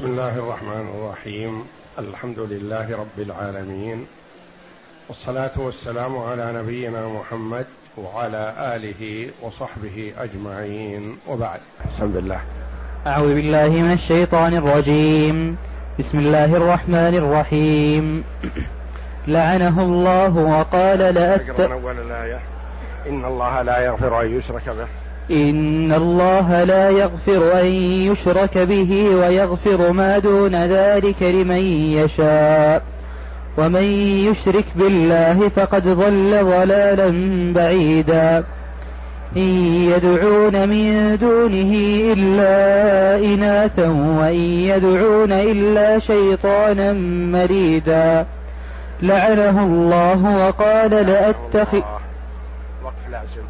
بسم الله الرحمن الرحيم. الحمد لله رب العالمين. والصلاة والسلام على نبينا محمد وعلى آله وصحبه أجمعين. وبعد. الحمد لله. أعوذ بالله من الشيطان الرجيم. بسم الله الرحمن الرحيم. لعنه الله وقال لأت... أول الآية. إن الله لا يغفر أن يشرك به. إن الله لا يغفر أن يشرك به ويغفر ما دون ذلك لمن يشاء. ومن يشرك بالله فقد ضل ضلالا بعيدا. إن يدعون من دونه إلا إناثا وإن يدعون إلا شيطانا مريدا. لعنه الله وقال لأتخذ وقف لازم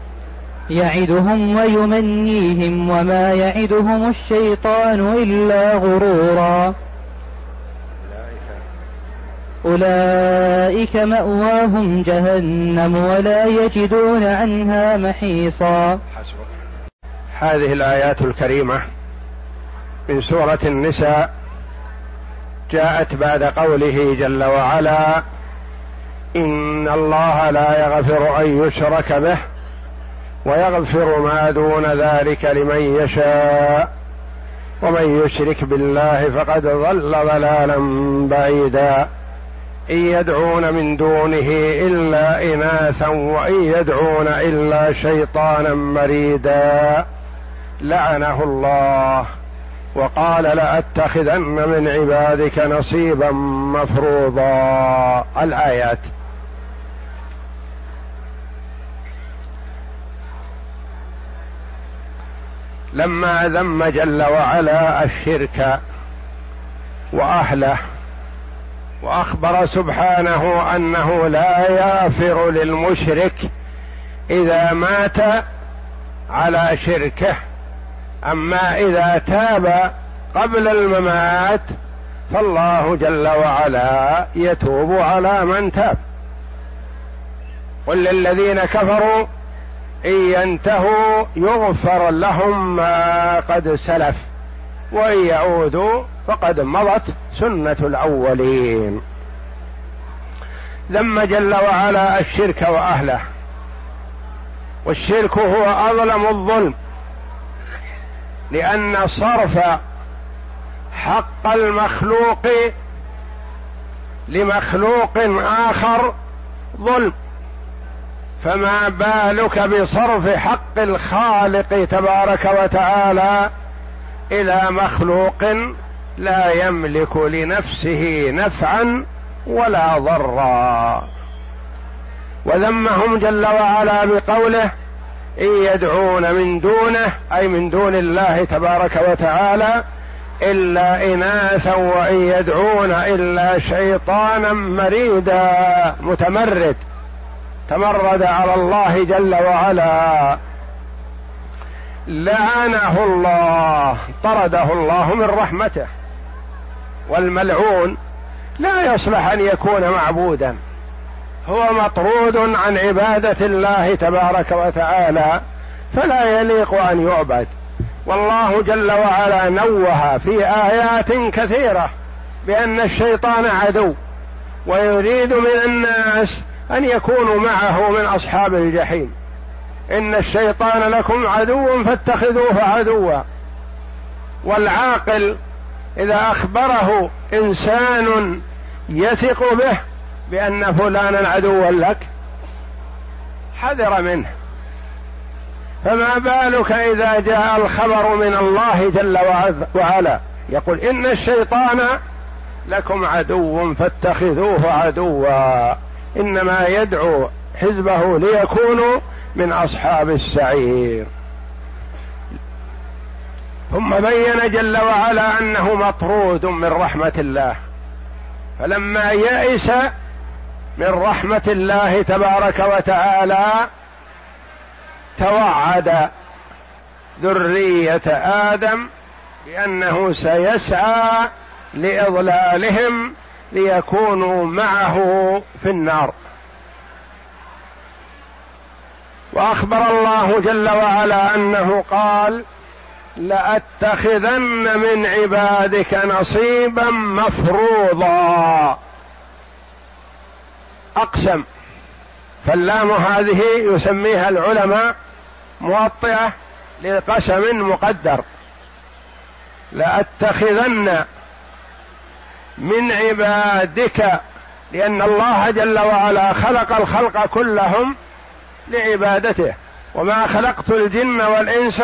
يعدهم ويمنيهم وما يعدهم الشيطان إلا غرورا. أولئك مأواهم جهنم ولا يجدون عنها محيصا. هذه الآيات الكريمة من سورة النساء جاءت بعد قوله جل وعلا إن الله لا يغفر أن يشرك به ويغفر ما دون ذلك لمن يشاء. ومن يشرك بالله فقد ضل ضلالا بعيدا. إن يدعون من دونه إلا إناثا وإن يدعون إلا شيطانا مريدا. لعنه الله. وقال لأتخذن من عبادك نصيبا مفروضا. الآيات. لما ذم جل وعلا الشرك وأهله وأخبر سبحانه أنه لا يغفر للمشرك إذا مات على شركه. أما إذا تاب قبل الممات فالله جل وعلا يتوب على من تاب. قل للذين كفروا إن ينتهوا يغفر لهم ما قد سلف وإن يعودوا فقد مضت سنة الأولين. ذم جل وعلا الشرك وأهله والشرك هو أظلم الظلم لأن صرف حق المخلوق لمخلوق آخر ظلم. فما بالك بصرف حق الخالق تبارك وتعالى إلى مخلوق لا يملك لنفسه نفعا ولا ضرا؟ وذمهم جل وعلا بقوله إن يدعون من دونه أي من دون الله تبارك وتعالى إلا إناثا وإن يدعون إلا شيطانا مريدا متمرد. تمرد على الله جل وعلا. لعنه الله طرده الله من رحمته. والملعون لا يصلح أن يكون معبودا. هو مطرود عن عبادة الله تبارك وتعالى فلا يليق أن يعبد. والله جل وعلا نوه في آيات كثيرة بأن الشيطان عدو ويريد من الناس أن يكونوا معه من أصحاب الجحيم. إن الشيطان لكم عدو فاتخذوه عدوا. والعاقل إذا أخبره إنسان يثق به بأن فلانا عدوا لك حذر منه. فما بالك إذا جاء الخبر من الله جل وعلا؟ يقول إن الشيطان لكم عدو فاتخذوه عدوا. إنما يدعو حزبه ليكونوا من أصحاب السعير. ثم بين جل وعلا أنه مطرود من رحمة الله. فلما يئس من رحمة الله تبارك وتعالى توعد ذرية آدم بأنه سيسعى لإضلالهم ليكونوا معه في النار. وأخبر الله جل وعلا أنه قال لأتخذن من عبادك نصيبا مفروضا. أقسم. فاللام هذه يسميها العلماء موطئة لقسم مقدر. لأتخذن من عبادك لأن الله جل وعلا خلق الخلق كلهم لعبادته. وما خلقت الجن والإنس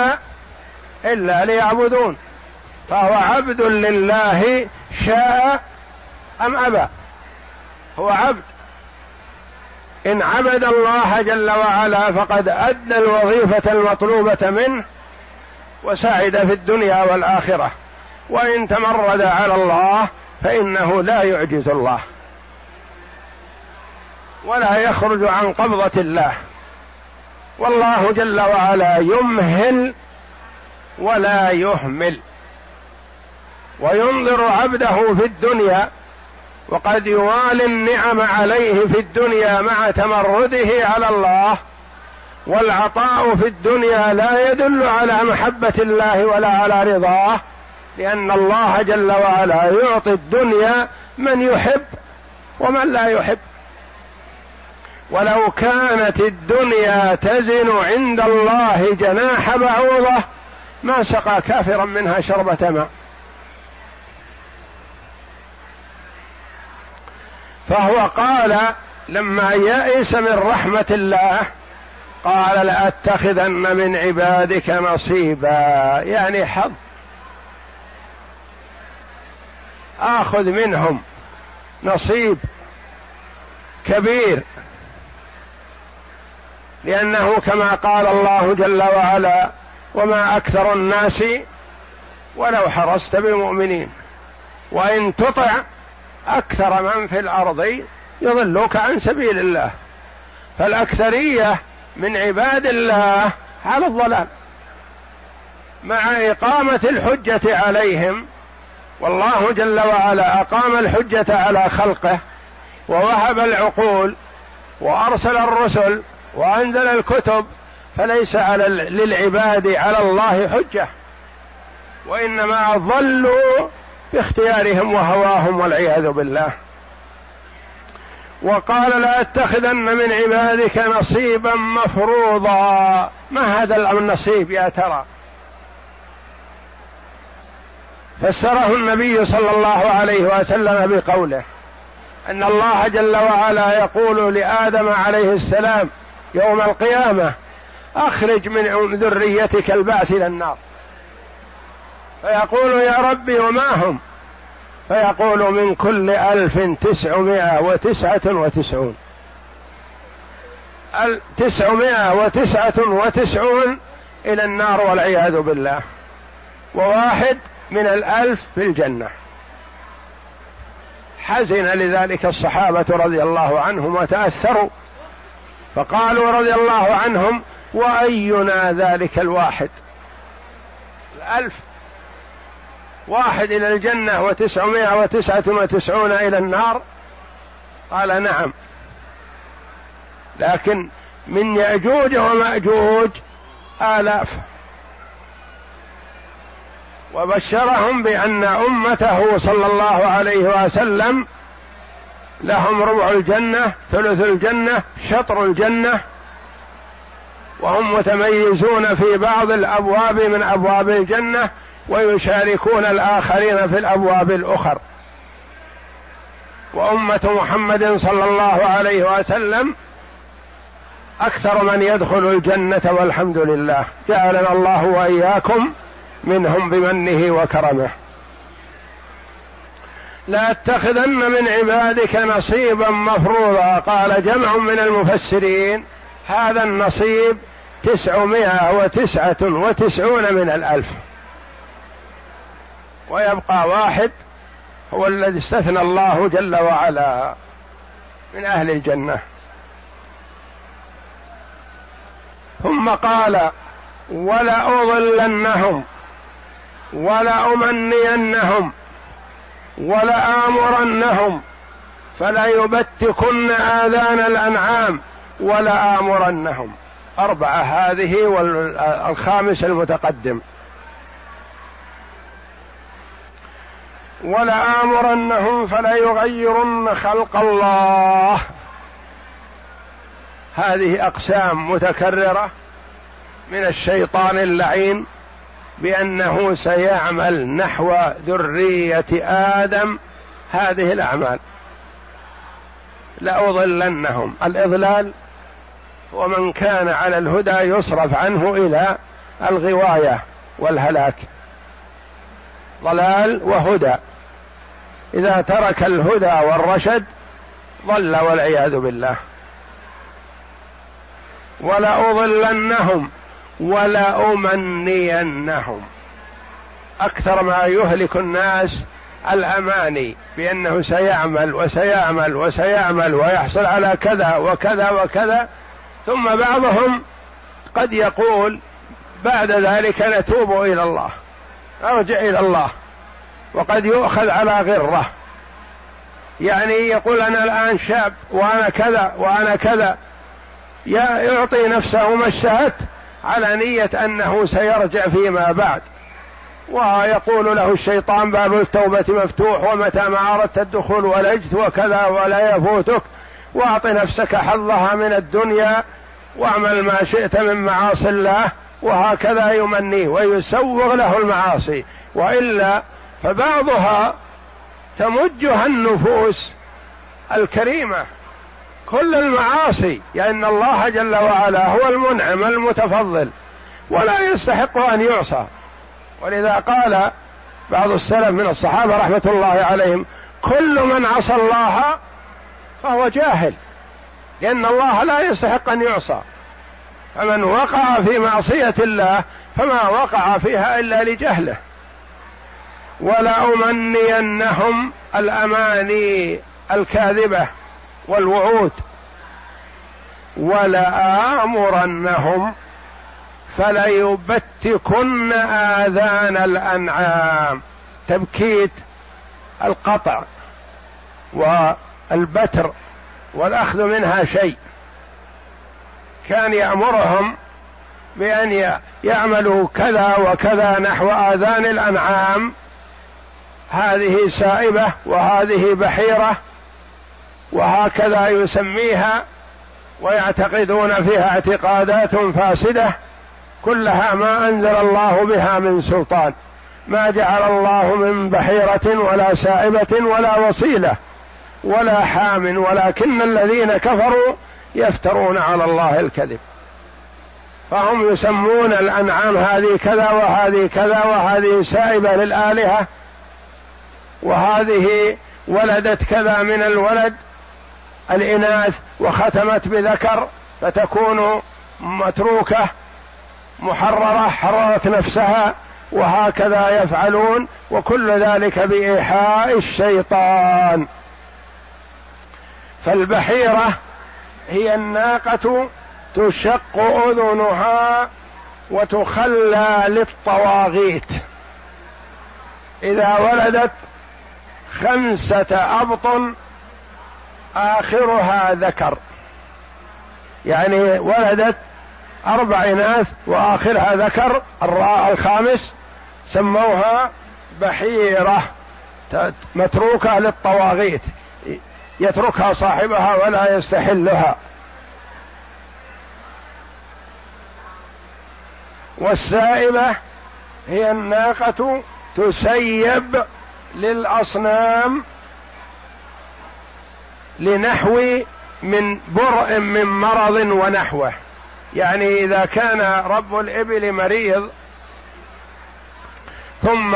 إلا ليعبدون. فهو عبد لله شاء أم أبى. هو عبد. إن عبد الله جل وعلا فقد ادى الوظيفة المطلوبة منه وسعد في الدنيا والآخرة. وإن تمرد على الله فإنه لا يعجز الله ولا يخرج عن قبضة الله. والله جل وعلا يمهل ولا يهمل. وينظر عبده في الدنيا وقد يوالي النعم عليه في الدنيا مع تمرده على الله. والعطاء في الدنيا لا يدل على محبة الله ولا على رضاه. لأن الله جل وعلا يعطي الدنيا من يحب ومن لا يحب. ولو كانت الدنيا تزن عند الله جناح بعوضة ما سقى كافرا منها شربة ماء. فهو قال لما يئس من رحمة الله قال لأتخذن من عبادك نصيبا. يعني حظ. آخذ منهم نصيب كبير. لأنه كما قال الله جل وعلا وما أكثر الناس ولو حرصت بمؤمنين وإن تطع أكثر من في الأرض يضلوك عن سبيل الله فالأكثرية من عباد الله على الضلال مع إقامة الحجة عليهم والله جل وعلا أقام الحجة على خلقه ووهب العقول وأرسل الرسل وأنزل الكتب فليس على للعباد على الله حجة وإنما ضلوا باختيارهم وهواهم والعياذ بالله. وقال لاتخذن من عبادك نصيبا مفروضا. ما هذا النصيب يا ترى؟ فسره النبي صلى الله عليه وسلم بقوله أن الله جل وعلا يقول لآدم عليه السلام يوم القيامة أخرج من ذريتك البعث إلى النار. فيقول يا ربي وما هم؟ فيقول من كل ألف تسعمائة وتسعة وتسعون. تسعمائة وتسعة وتسعون إلى النار والعياذ بالله. وواحد من الألف في الجنة. حزن لذلك الصحابة رضي الله عنهم وتأثروا. فقالوا رضي الله عنهم وأينا ذلك الواحد؟ الألف. واحد إلى الجنة وتسعمائة وتسعة وتسعون إلى النار؟ قال نعم. لكن من يأجوج ومأجوج آلاف. وبشرهم بأن أمته صلى الله عليه وسلم لهم ربع الجنة ثلث الجنة شطر الجنة وهم متميزون في بعض الأبواب من أبواب الجنة ويشاركون الآخرين في الأبواب الأخر. وأمة محمد صلى الله عليه وسلم أكثر من يدخل الجنة والحمد لله. جعلنا الله وإياكم منهم بمنه وكرمه. لا أتخذن من عبادك نصيبا مفروضا. قال جمع من المفسرين هذا النصيب تسعمائة وتسعة وتسعون من الألف. ويبقى واحد هو الذي استثنى الله جل وعلا من أهل الجنة. ثم قال ولأضلنهم ولأمنينهم ولآمرنهم فليبتكن آذان الأنعام ولآمرنهم أربعة هذه والخامس المتقدم. ولآمرنهم فليغيرن خلق الله. هذه أقسام متكررة من الشيطان اللعين. بأنه سيعمل نحو ذرية آدم هذه الأعمال. لأضلنهم الإضلال ومن كان على الهدى يصرف عنه إلى الغواية والهلاك. ضلال وهدى. إذا ترك الهدى والرشد ضل والعياذ بالله. ولأضلنهم ولأمنينهم. أكثر ما يهلك الناس الأماني بأنه سيعمل وسيعمل وسيعمل ويحصل على كذا وكذا وكذا. ثم بعضهم قد يقول بعد ذلك نتوب إلى الله أرجع إلى الله وقد يؤخذ على غرة. يعني يقول أنا الآن شاب وأنا كذا وأنا كذا. يعطي نفسه ما اشتهت على نية أنه سيرجع فيما بعد. ويقول له الشيطان باب التوبة مفتوح ومتى ما أردت الدخول ولجت وكذا ولا يفوتك. وأعط نفسك حظها من الدنيا واعمل ما شئت من معاصي الله وهكذا يمنيه ويسوغ له المعاصي. وإلا فبعضها تمجها النفوس الكريمة. كل المعاصي يعني الله جل وعلا هو المنعم المتفضل ولا يستحق أن يعصى. ولذا قال بعض السلف من الصحابة رحمة الله عليهم كل من عصى الله فهو جاهل لأن الله لا يستحق أن يعصى. فمن وقع في معصية الله فما وقع فيها إلا لجهله. ولأمنينهم الأماني الكاذبة. والوعود. ولآمرنهم فليبتكن آذان الأنعام. تبكيت القطع والبتر والأخذ منها شيء. كان يأمرهم بأن يعملوا كذا وكذا نحو آذان الأنعام. هذه سائبة وهذه بحيرة. وهكذا يسميها ويعتقدون فيها اعتقادات فاسدة كلها ما أنزل الله بها من سلطان. ما جعل الله من بحيرة ولا سائبة ولا وصيلة ولا حام ولكن الذين كفروا يفترون على الله الكذب. فهم يسمون الأنعام هذه كذا وهذه كذا وهذه سائبة للآلهة وهذه ولدت كذا من الولد الإناث وختمت بذكر فتكون متروكة محررة حررت نفسها وهكذا يفعلون وكل ذلك بإيحاء الشيطان. فالبحيرة هي الناقة تشق أذنها وتخلى للطواغيت. إذا ولدت خمسة أبطن آخرها ذكر. يعني ولدت أربع إناث وآخرها ذكر. الراء الخامس سموها بحيرة متروكة للطواغيت. يتركها صاحبها ولا يستحلها. والسائبه هي الناقة تسيب للأصنام لنحو من برء من مرض ونحوه. يعني إذا كان رب الإبل مريض ثم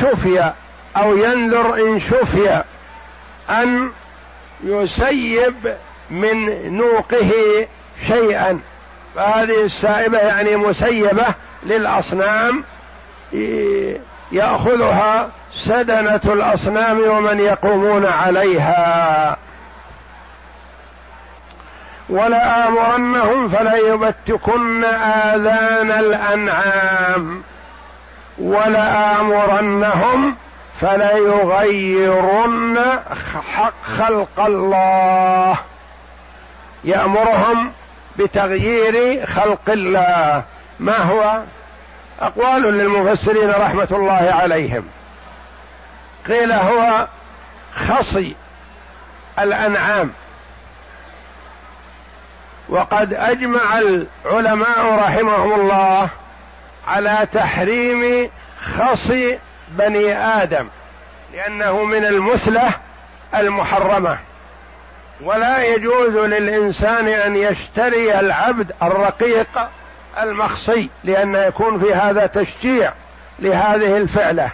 شفي أو ينذر إن شفي أن يسيب من نوقه شيئا. فهذه السائبة يعني مسيبة للأصنام ياخذها سدنه الاصنام ومن يقومون عليها. ولآمرنهم فليبتكن آذان الأنعام. ولآمرنهم فليغيرن خلق الله. يأمرهم بتغيير خلق الله. ما هو؟ أقوال للمفسرين رحمة الله عليهم. قيل هو خصي الأنعام. وقد أجمع العلماء رحمهم الله على تحريم خص بني آدم لأنه من المثله المحرمة. ولا يجوز للإنسان أن يشتري العبد الرقيق المخصي لأن يكون في هذا تشجيع لهذه الفعلة.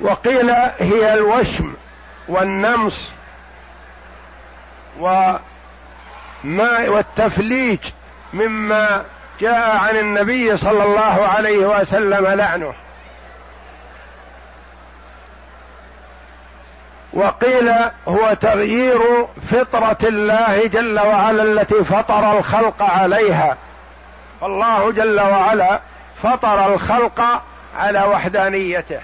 وقيل هي الوشم والنمص وما والتفليج مما جاء عن النبي صلى الله عليه وسلم لعنه. وقيل هو تغيير فطرة الله جل وعلا التي فطر الخلق عليها. فالله جل وعلا فطر الخلق على وحدانيته.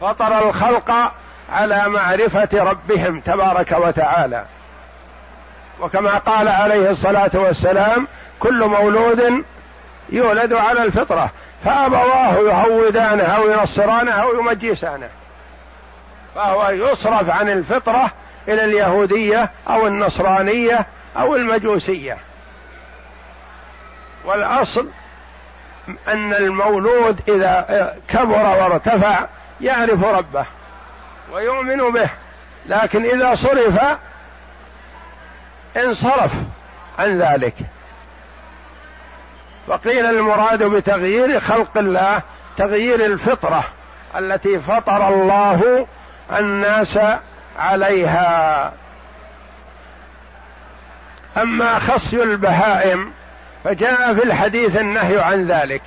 فطر الخلق على معرفة ربهم تبارك وتعالى. وكما قال عليه الصلاة والسلام كل مولود يولد على الفطرة فأبواه يهودانه أو ينصرانه أو يمجسانه فهو يصرف عن الفطرة إلى اليهودية أو النصرانية أو المجوسية. والأصل أن المولود إذا كبر وارتفع يعرف ربه ويؤمن به لكن إذا صرف انصرف عن ذلك. وقيل المراد بتغيير خلق الله تغيير الفطرة التي فطر الله الناس عليها. أما خصي البهائم فجاء في الحديث النهي عن ذلك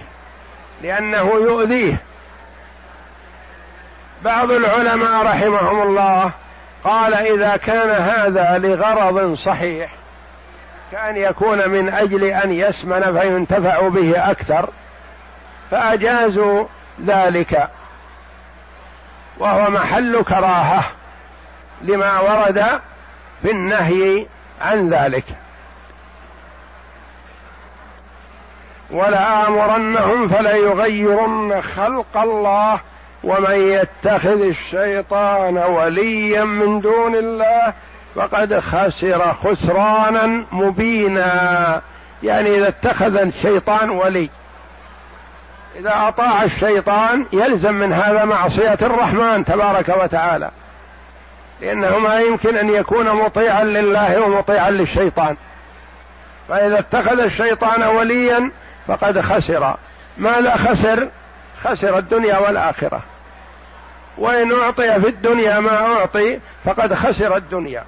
لأنه يؤذيه. بعض العلماء رحمهم الله قال إذا كان هذا لغرض صحيح كأن يكون من أجل أن يسمن فينتفع به أكثر فأجازوا ذلك. وهو محل كراهة لما ورد في النهي عن ذلك. ولآمرنهم فليغيرن خلق الله ومن يتخذ الشيطان وليا من دون الله فقد خسر خسرانا مبينا. يعني إذا اتخذ الشيطان ولي إذا أطاع الشيطان يلزم من هذا معصية الرحمن تبارك وتعالى. لأنه ما يمكن أن يكون مطيعا لله ومطيعا للشيطان. فإذا اتخذ الشيطان وليا فقد خسر. ماذا خسر؟ خسر الدنيا والآخرة. وإن أعطي في الدنيا ما أعطي فقد خسر الدنيا.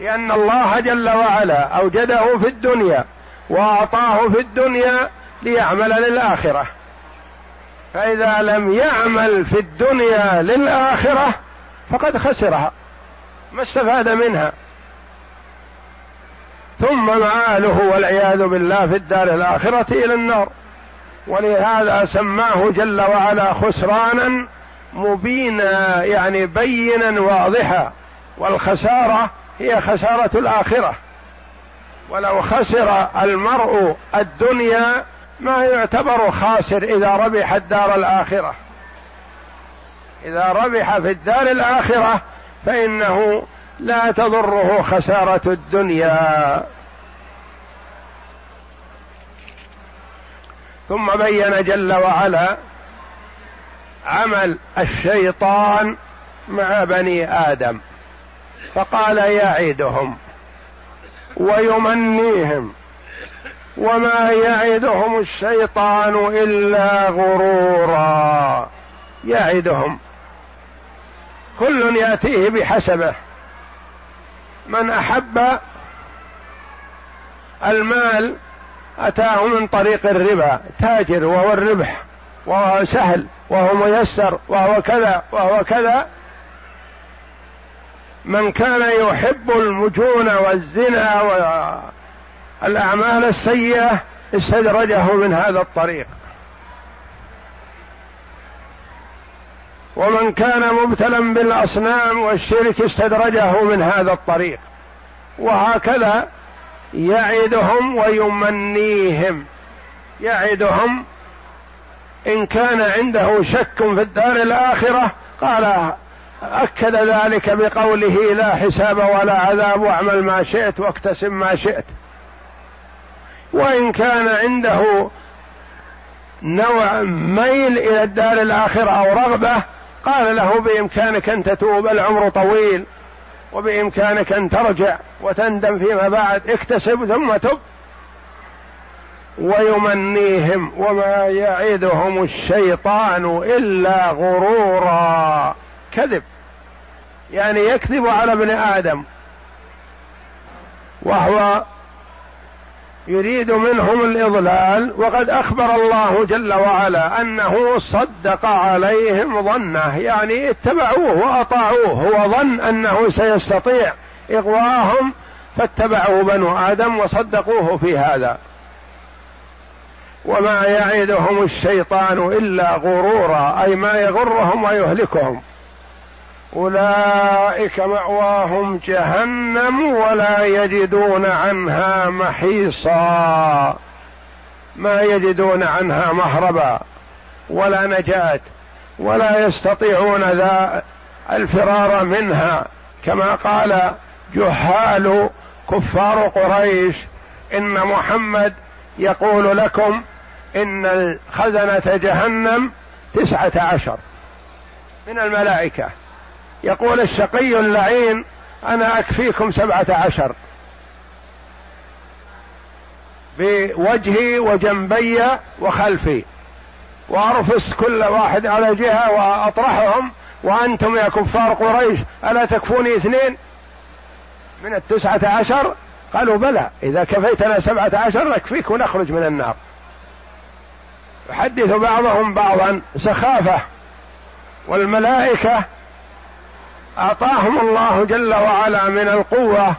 لأن الله جل وعلا أوجده في الدنيا وأعطاه في الدنيا ليعمل للآخرة. فإذا لم يعمل في الدنيا للآخرة فقد خسرها ما استفاد منها. ثم مآله والعياذ بالله في الدار الآخرة إلى النار. ولهذا سماه جل وعلا خسرانا مبينا يعني بينا واضحا. والخسارة هي خسارة الآخرة. ولو خسر المرء الدنيا ما يعتبر خاسر إذا ربح الدار الآخرة. إذا ربح في الدار الآخرة فإنه لا تضره خسارة الدنيا. ثم بين جل وعلا عمل الشيطان مع بني آدم. فقال يعدهم ويمنيهم. وما يعدهم الشيطان إلا غرورا. يعدهم. كل يأتيه بحسبه. من أحب المال أتاه من طريق الربا تاجر وهو الربح وهو سهل وهو ميسر وهو كذا وهو كذا. من كان يحب المجون والزنا والأعمال السيئة استدرجه من هذا الطريق. ومن كان مبتلا بالأصنام والشرك استدرجه من هذا الطريق. وهكذا يعدهم ويمنيهم. يعدهم إن كان عنده شك في الدار الآخرة قال أكد ذلك بقوله لا حساب ولا عذاب واعمل ما شئت واكتسب ما شئت. وإن كان عنده نوع ميل إلى الدار الآخرة أو رغبة قال له بإمكانك أن تتوب العمر طويل وبإمكانك أن ترجع وتندم فيما بعد اكتسب ثم تب. ويمنيهم وما يعدهم الشيطان إلا غرورا. كذب. يعني يكذب على ابن آدم. وهو يريد منهم الإضلال وقد أخبر الله جل وعلا أنه صدق عليهم ظنه يعني اتبعوه وأطاعوه هو ظن أنه سيستطيع إغواهم فاتبعوا بنو آدم وصدقوه في هذا. وما يعدهم الشيطان إلا غرورا أي ما يغرهم ويهلكهم. أولئك مأواهم جهنم ولا يجدون عنها محيصا. ما يجدون عنها مهربا ولا نجاة ولا يستطيعون ذا الفرار منها. كما قال جهال كفار قريش إن محمد يقول لكم إن خزنه جهنم تسعة عشر من الملائكة. يقول الشقي اللعين أنا أكفيكم سبعة عشر. بوجهي وجنبي وخلفي. وأرفس كل واحد على جهة وأطرحهم وأنتم يا كفار قريش ألا تكفوني اثنين؟ من التسعة عشر؟ قالوا بلى إذا كفيتنا سبعة عشر نكفيك ونخرج من النار. يحدث بعضهم بعضا سخافة والملائكة أعطاهم الله جل وعلا من القوة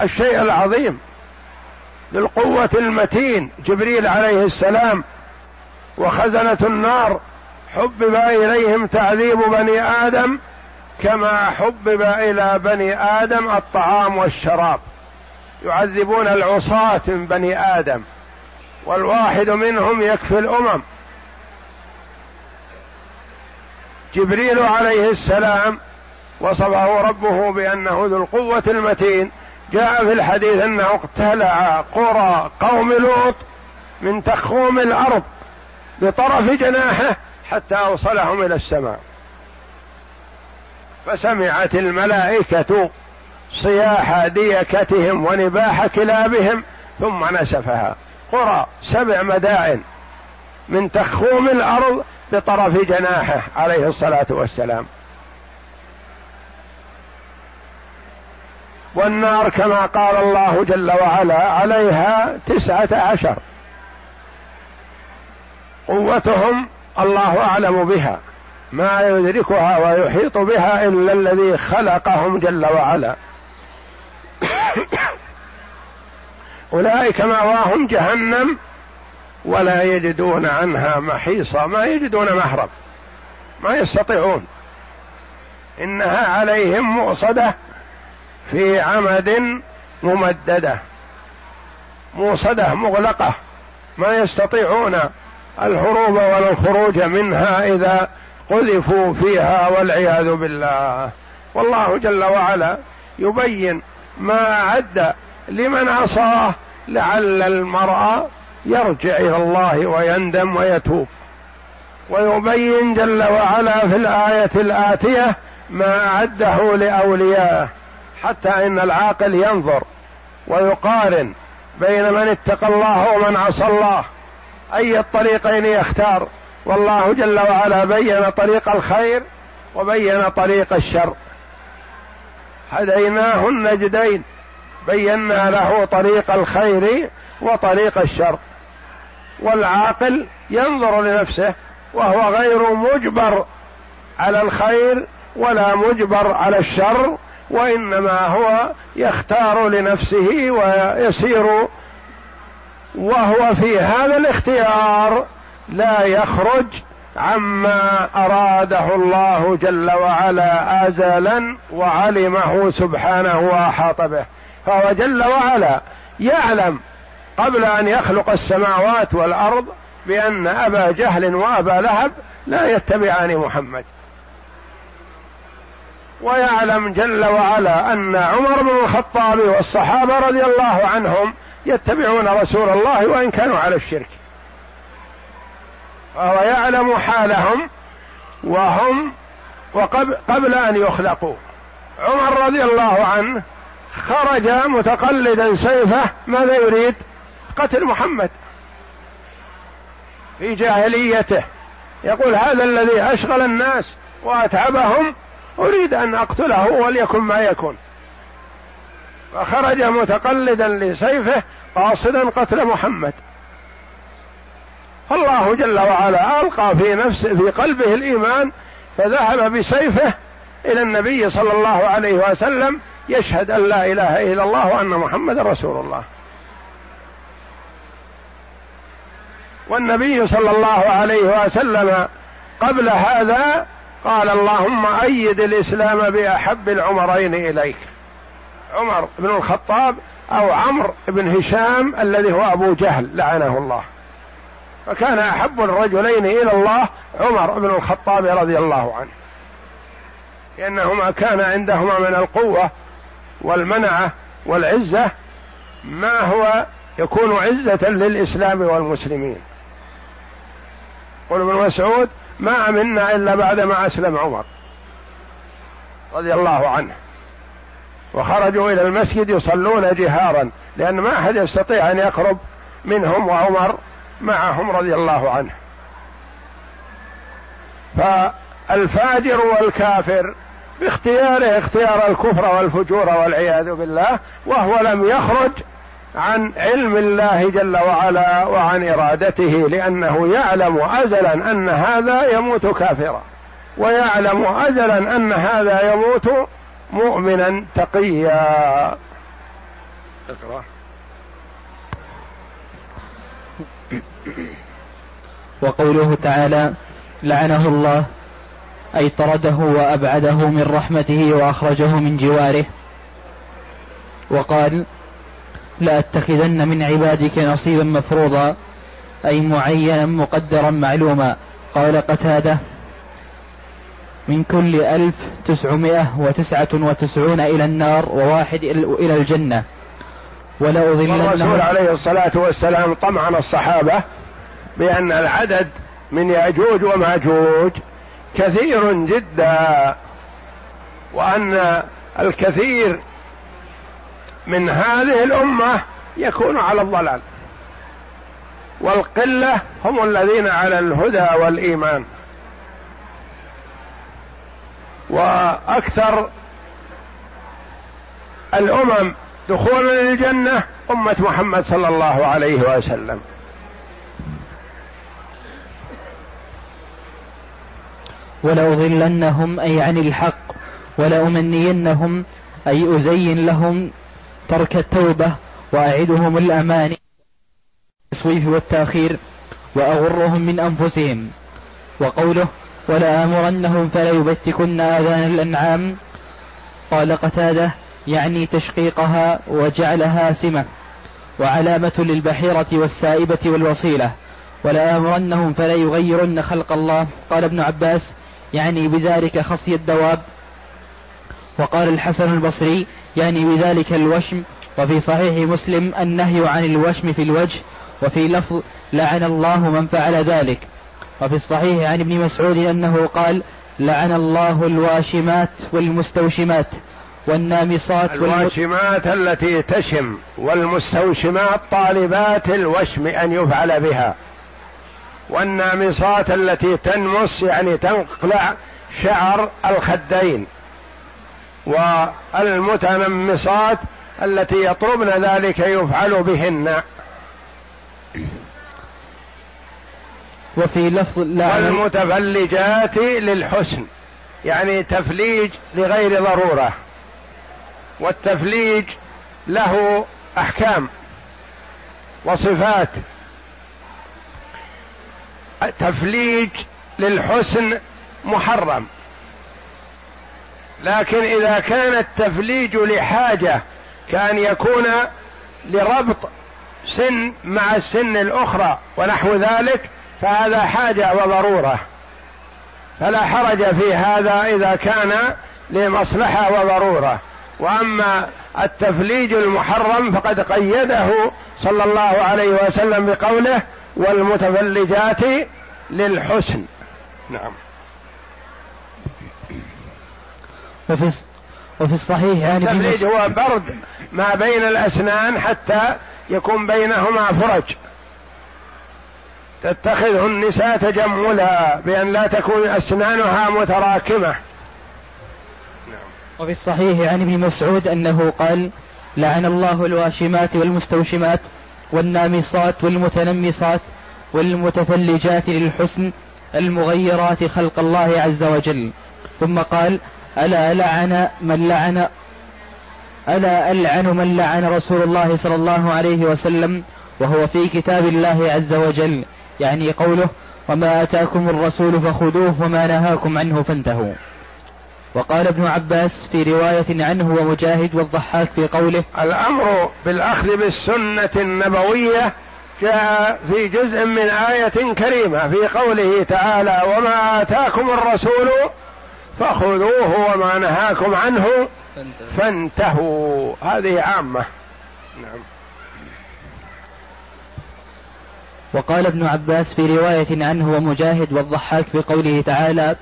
الشيء العظيم للقوة المتين جبريل عليه السلام وخزنة النار حبب إليهم تعذيب بني آدم كما حبب إلى بني آدم الطعام والشراب. يعذبون العصاة من بني آدم والواحد منهم يكفي الأمم. جبريل عليه السلام وصفه ربه بأنه ذو القوة المتين. جاء في الحديث أنه اقتلع قرى قوم لوط من تخوم الأرض بطرف جناحه حتى أوصلهم إلى السماء. فسمعت الملائكة صياح ديكتهم ونباح كلابهم ثم نسفها. قرى سبع مدائن من تخوم الأرض بطرف جناحه عليه الصلاة والسلام. والنار كما قال الله جل وعلا عليها تسعة عشر. قوتهم الله أعلم بها ما يدركها ويحيط بها إلا الذي خلقهم جل وعلا. أولئك مأواهم جهنم ولا يجدون عنها محيصا ما يجدون مهرب ما يستطيعون. إنها عليهم مؤصدة في عمد ممددة موصدة مغلقة ما يستطيعون الهروب ولا الخروج منها إذا قذفوا فيها والعياذ بالله. والله جل وعلا يبين ما أعد لمن عصاه لعل المرء يرجع إلى الله ويندم ويتوب. ويبين جل وعلا في الآية الآتية ما أعده لأوليائه. حتى إن العاقل ينظر ويقارن بين من اتقى الله ومن عصى الله. أي الطريقين يختار؟ والله جل وعلا بين طريق الخير وبين طريق الشر. هديناه النجدين بينا له طريق الخير وطريق الشر. والعاقل ينظر لنفسه وهو غير مجبر على الخير ولا مجبر على الشر وإنما هو يختار لنفسه ويسير وهو في هذا الاختيار لا يخرج عما أراده الله جل وعلا ازلا وعلمه سبحانه وأحاط به. فهو جل وعلا يعلم قبل أن يخلق السماوات والأرض بأن أبا جهل وأبا لهب لا يتبعان محمد. ويعلم جل وعلا أن عمر بن الخطاب والصحابة رضي الله عنهم يتبعون رسول الله وإن كانوا على الشرك. وهو يعلم حالهم وهم وقبل قبل أن يخلقوا. عمر رضي الله عنه خرج متقلدا سيفه ماذا يريد؟ قتل محمد في جاهليته. يقول هذا الذي أشغل الناس وأتعبهم أريد أن أقتله وليكن ما يكون. فخرج متقلدا لسيفه قاصدا قتل محمد. فالله جل وعلا ألقى في نفس في قلبه الإيمان فذهب بسيفه إلى النبي صلى الله عليه وسلم يشهد أن لا إله إلا الله وأن محمدا رسول الله. والنبي صلى الله عليه وسلم قبل هذا قال اللهم أيد الإسلام بأحب العمرين إليك. عمر بن الخطاب أو عمرو بن هشام الذي هو أبو جهل لعنه الله. فكان أحب الرجلين إلى الله عمر بن الخطاب رضي الله عنه. لأنهما كان عندهما من القوة والمنعة والعزة. ما هو يكون عزة للإسلام والمسلمين؟ قل ابن مسعود ما امنا إلا بعدما أسلم عمر رضي الله عنه. وخرجوا إلى المسجد يصلون جهارا لأن ما أحد يستطيع أن يقرب منهم وعمر معهم رضي الله عنه. فالفاجر والكافر باختياره اختيار الكفر والفجور والعياذ بالله وهو لم يخرج عن علم الله جل وعلا وعن إرادته لأنه يعلم ازلا أن هذا يموت كافرا ويعلم ازلا أن هذا يموت مؤمنا تقيا. اقرأ. وقوله تعالى لعنه الله أي طرده وأبعده من رحمته وأخرجه من جواره. وقال لأتخذن من عبادك نصيبا مفروضا أي معينا مقدرا معلوما. قال قتادة من كل ألف تسعمائة وتسعة وتسعون إلى النار وواحد إلى الجنة. ولأضلنهم الرسول عليه الصلاة والسلام طمعن الصحابة بأن العدد من يأجوج ومأجوج كثير جدا وأن الكثير من هذه الأمة يكون على الضلال. والقلة هم الذين على الهدى والإيمان. وأكثر الأمم دخولا للجنة أمة محمد صلى الله عليه وسلم. ولأضلنهم أي عن الحق ولأمنينهم أي أزين لهم ترك التوبة وأعدهم الأماني التسويف والتأخير وأغرهم من أنفسهم. وقوله ولآمرنهم فليبتكن آذان الأنعام. قال قتادة يعني تشقيقها وجعلها سمة وعلامة للبحيرة والسائبة والوصيلة. ولآمرنهم فلا يغيرن خلق الله. قال ابن عباس يعني بذلك خصي الدواب. وقال الحسن البصري يعني بذلك الوشم وفي صحيح مسلم النهي عن الوشم في الوجه وفي لفظ لعن الله من فعل ذلك. وفي الصحيح عن ابن مسعود أنه قال لعن الله الواشمات والمستوشمات والنامصات الواشمات التي تشم والمستوشمات طالبات الوشم أن يفعل بها. والنامصات التي تنمص يعني تنقلع شعر الخدين. والمتنمصات التي يطلبن ذلك يفعل بهن. وفي لفظ لا والمتفلجات للحسن يعني تفليج لغير ضرورة. والتفليج له أحكام وصفات. التفليج للحسن محرم. لكن إذا كان التفليج لحاجة كأن يكون لربط سن مع السن الأخرى ونحو ذلك فهذا حاجة وضرورة. فلا حرج في هذا إذا كان لمصلحة وضرورة. وأما التفليج المحرم فقد قيده صلى الله عليه وسلم بقوله والمتفلجات للحسن. نعم. وفي وفي الصحيح يعني التفليج هو برد ما بين الأسنان حتى يكون بينهما فرج. تتخذه النساء تجملا بأن لا تكون أسنانها متراكمة. وفي الصحيح عن ابن مسعود أنه قال لعن الله الواشمات والمستوشمات والنامصات والمتنمصات والمتفلجات للحسن المغيرات خلق الله عز وجل. ثم قال ألا لعن من لعن؟ ألا ألعن من لعن رسول الله صلى الله عليه وسلم وهو في كتاب الله عز وجل يعني قوله وما آتاكم الرسول فخذوه وما نهاكم عنه فانتهوا. وقال ابن عباس في رواية عنه ومجاهد والضحاك في قوله الأمر بالأخذ بالسنة النبوية جاء في جزء من آية كريمة في قوله تعالى وما آتاكم الرسول فخذوه وما نهاكم عنه فانتهوا. هذه عامة. نعم. وقال ابن عباس في رواية عنه ومجاهد والضحاك في قوله تعالى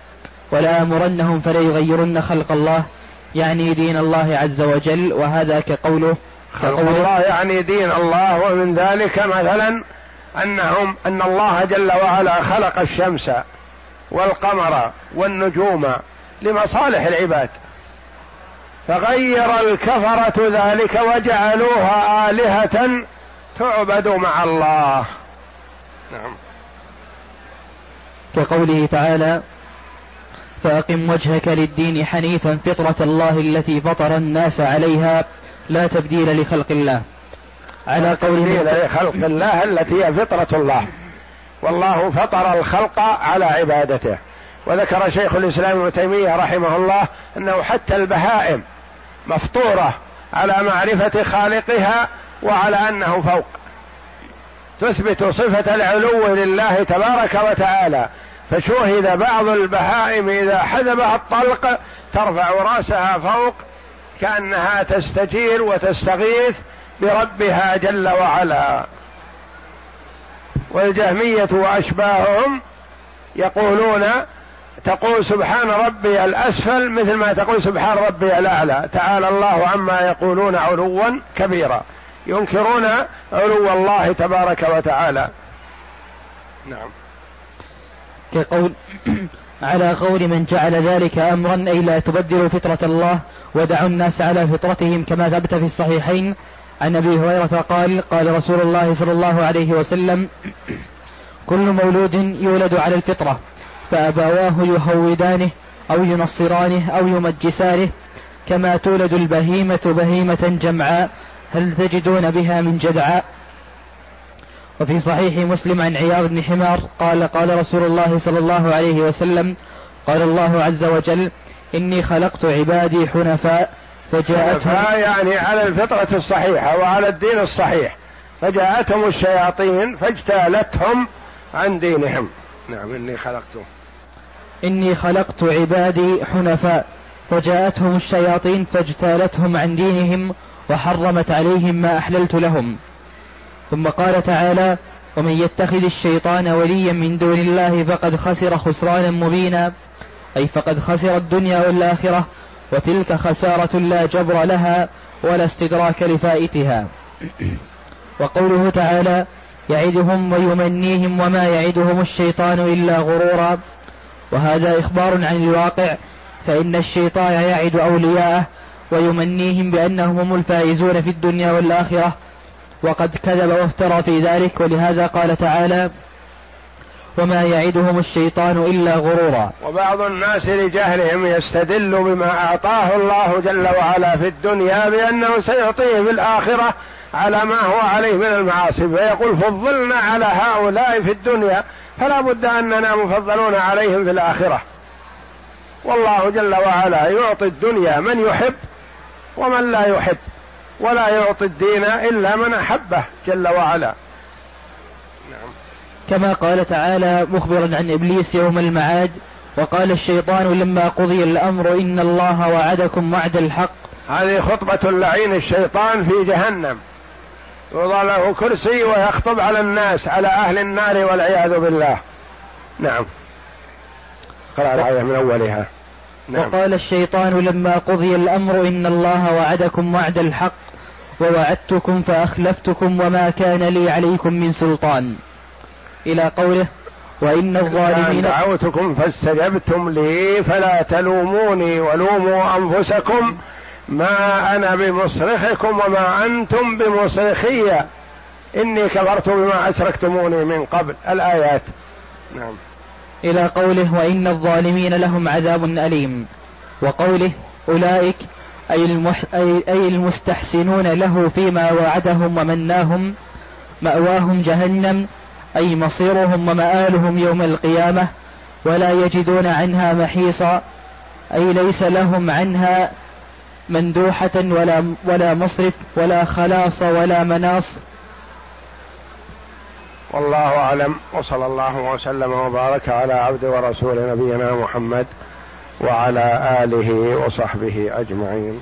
ولا أمرنهم فليغيرن خلق الله يعني دين الله عز وجل وهذا كقوله خلق الله يعني دين الله ومن ذلك مثلا أنهم أن الله جل وعلا خلق الشمس والقمر والنجوم لمصالح العباد. فغير الكفرة ذلك وجعلوها آلهة تعبد مع الله. نعم. كقوله تعالى فأقم وجهك للدين حنيفا فطرة الله التي فطر الناس عليها لا تبديل لخلق الله. على قوله لخلق الله التي هي فطرة الله. والله فطر الخلق على عبادته. وذكر شيخ الإسلام ابن تيمية رحمه الله أنه حتى البهائم مفطورة على معرفة خالقها وعلى أنه فوق. تثبت صفة العلو لله تبارك وتعالى. فشوهد بعض البهائم إذا حذبها الطلق ترفع رأسها فوق كأنها تستجير وتستغيث بربها جل وعلا. والجهمية وأشباههم يقولون تقول سبحان ربي الأسفل مثل ما تقول سبحان ربي الأعلى. تعالى الله عما يقولون علوا كبيرا. ينكرون علو الله تبارك وتعالى. نعم. كقول على قول من جعل ذلك أمرا أي لا تبدلوا فطرة الله ودعوا الناس على فطرتهم كما ثبت في الصحيحين. عن أبي هريرة قال قال رسول الله صلى الله عليه وسلم كل مولود يولد على الفطرة. فأبواه يهودانه أو ينصرانه أو يمجسانه كما تولد البهيمة بهيمة جمعاء هل تجدون بها من جدعاء؟ وفي صحيح مسلم عن عياض بن حمار قال قال رسول الله صلى الله عليه وسلم قال الله عز وجل إني خلقت عبادي حنفاء فجاءتهم يعني على الفطرة الصحيحة وعلى الدين الصحيح. فجاءتهم الشياطين فاجتالتهم عن دينهم. نعم إني خلقته إني خلقت عبادي حنفاء فجاءتهم الشياطين فاجتالتهم عن دينهم وحرمت عليهم ما أحللت لهم. ثم قال تعالى ومن يتخذ الشيطان وليا من دون الله فقد خسر خسرانا مبينا أي فقد خسر الدنيا والآخرة وتلك خسارة لا جبر لها ولا استدراك لفائتها. وقوله تعالى يعدهم ويمنيهم وما يعدهم الشيطان إلا غرورا. وهذا إخبار عن الواقع فإن الشيطان يعد أولياءه ويمنيهم بأنهم هم الفائزون في الدنيا والآخرة. وقد كذب وافترى في ذلك ولهذا قال تعالى وما يعدهم الشيطان إلا غرورا. وبعض الناس لجهلهم يستدل بما أعطاه الله جل وعلا في الدنيا بأنه سيعطيه في الآخرة على ما هو عليه من المعاصي. فيقول فضلنا على هؤلاء في الدنيا فلا بد أننا مفضلون عليهم في الآخرة. والله جل وعلا يعطي الدنيا من يحب ومن لا يحب ولا يعطي الدين إلا من أحبه جل وعلا. نعم. كما قال تعالى مخبرا عن إبليس يوم المعاد وقال الشيطان لما قضي الأمر إن الله وعدكم وعد الحق. هذه خطبة اللعين الشيطان في جهنم. يوضع له كرسي ويخطب على الناس على أهل النار والعياذ بالله. نعم. قرأ الآية من أولها. نعم. وقال الشيطان لما قضي الأمر إن الله وعدكم وعد الحق ووعدتكم فأخلفتكم وما كان لي عليكم من سلطان. إلى قوله وإن الظالمين دعوتكم فاستجبتم لي فلا تلوموني ولوموا أنفسكم ما أنا بمصرخكم وما أنتم بمصرخي. إني كفرت بما أشركتموني من قبل. الآيات. نعم. إلى قوله وإن الظالمين لهم عذاب أليم. وقوله أولئك أي, المح أي, أي المستحسنون له فيما وعدهم ومناهم مأواهم جهنم أي مصيرهم ومآلهم يوم القيامة ولا يجدون عنها محيصا أي ليس لهم عنها مندوحة ولا ولا مصرف ولا خلاص ولا مناص. والله أعلم. وصلى الله وسلم وبارك على عبد ورسول نبينا محمد وعلى آله وصحبه أجمعين.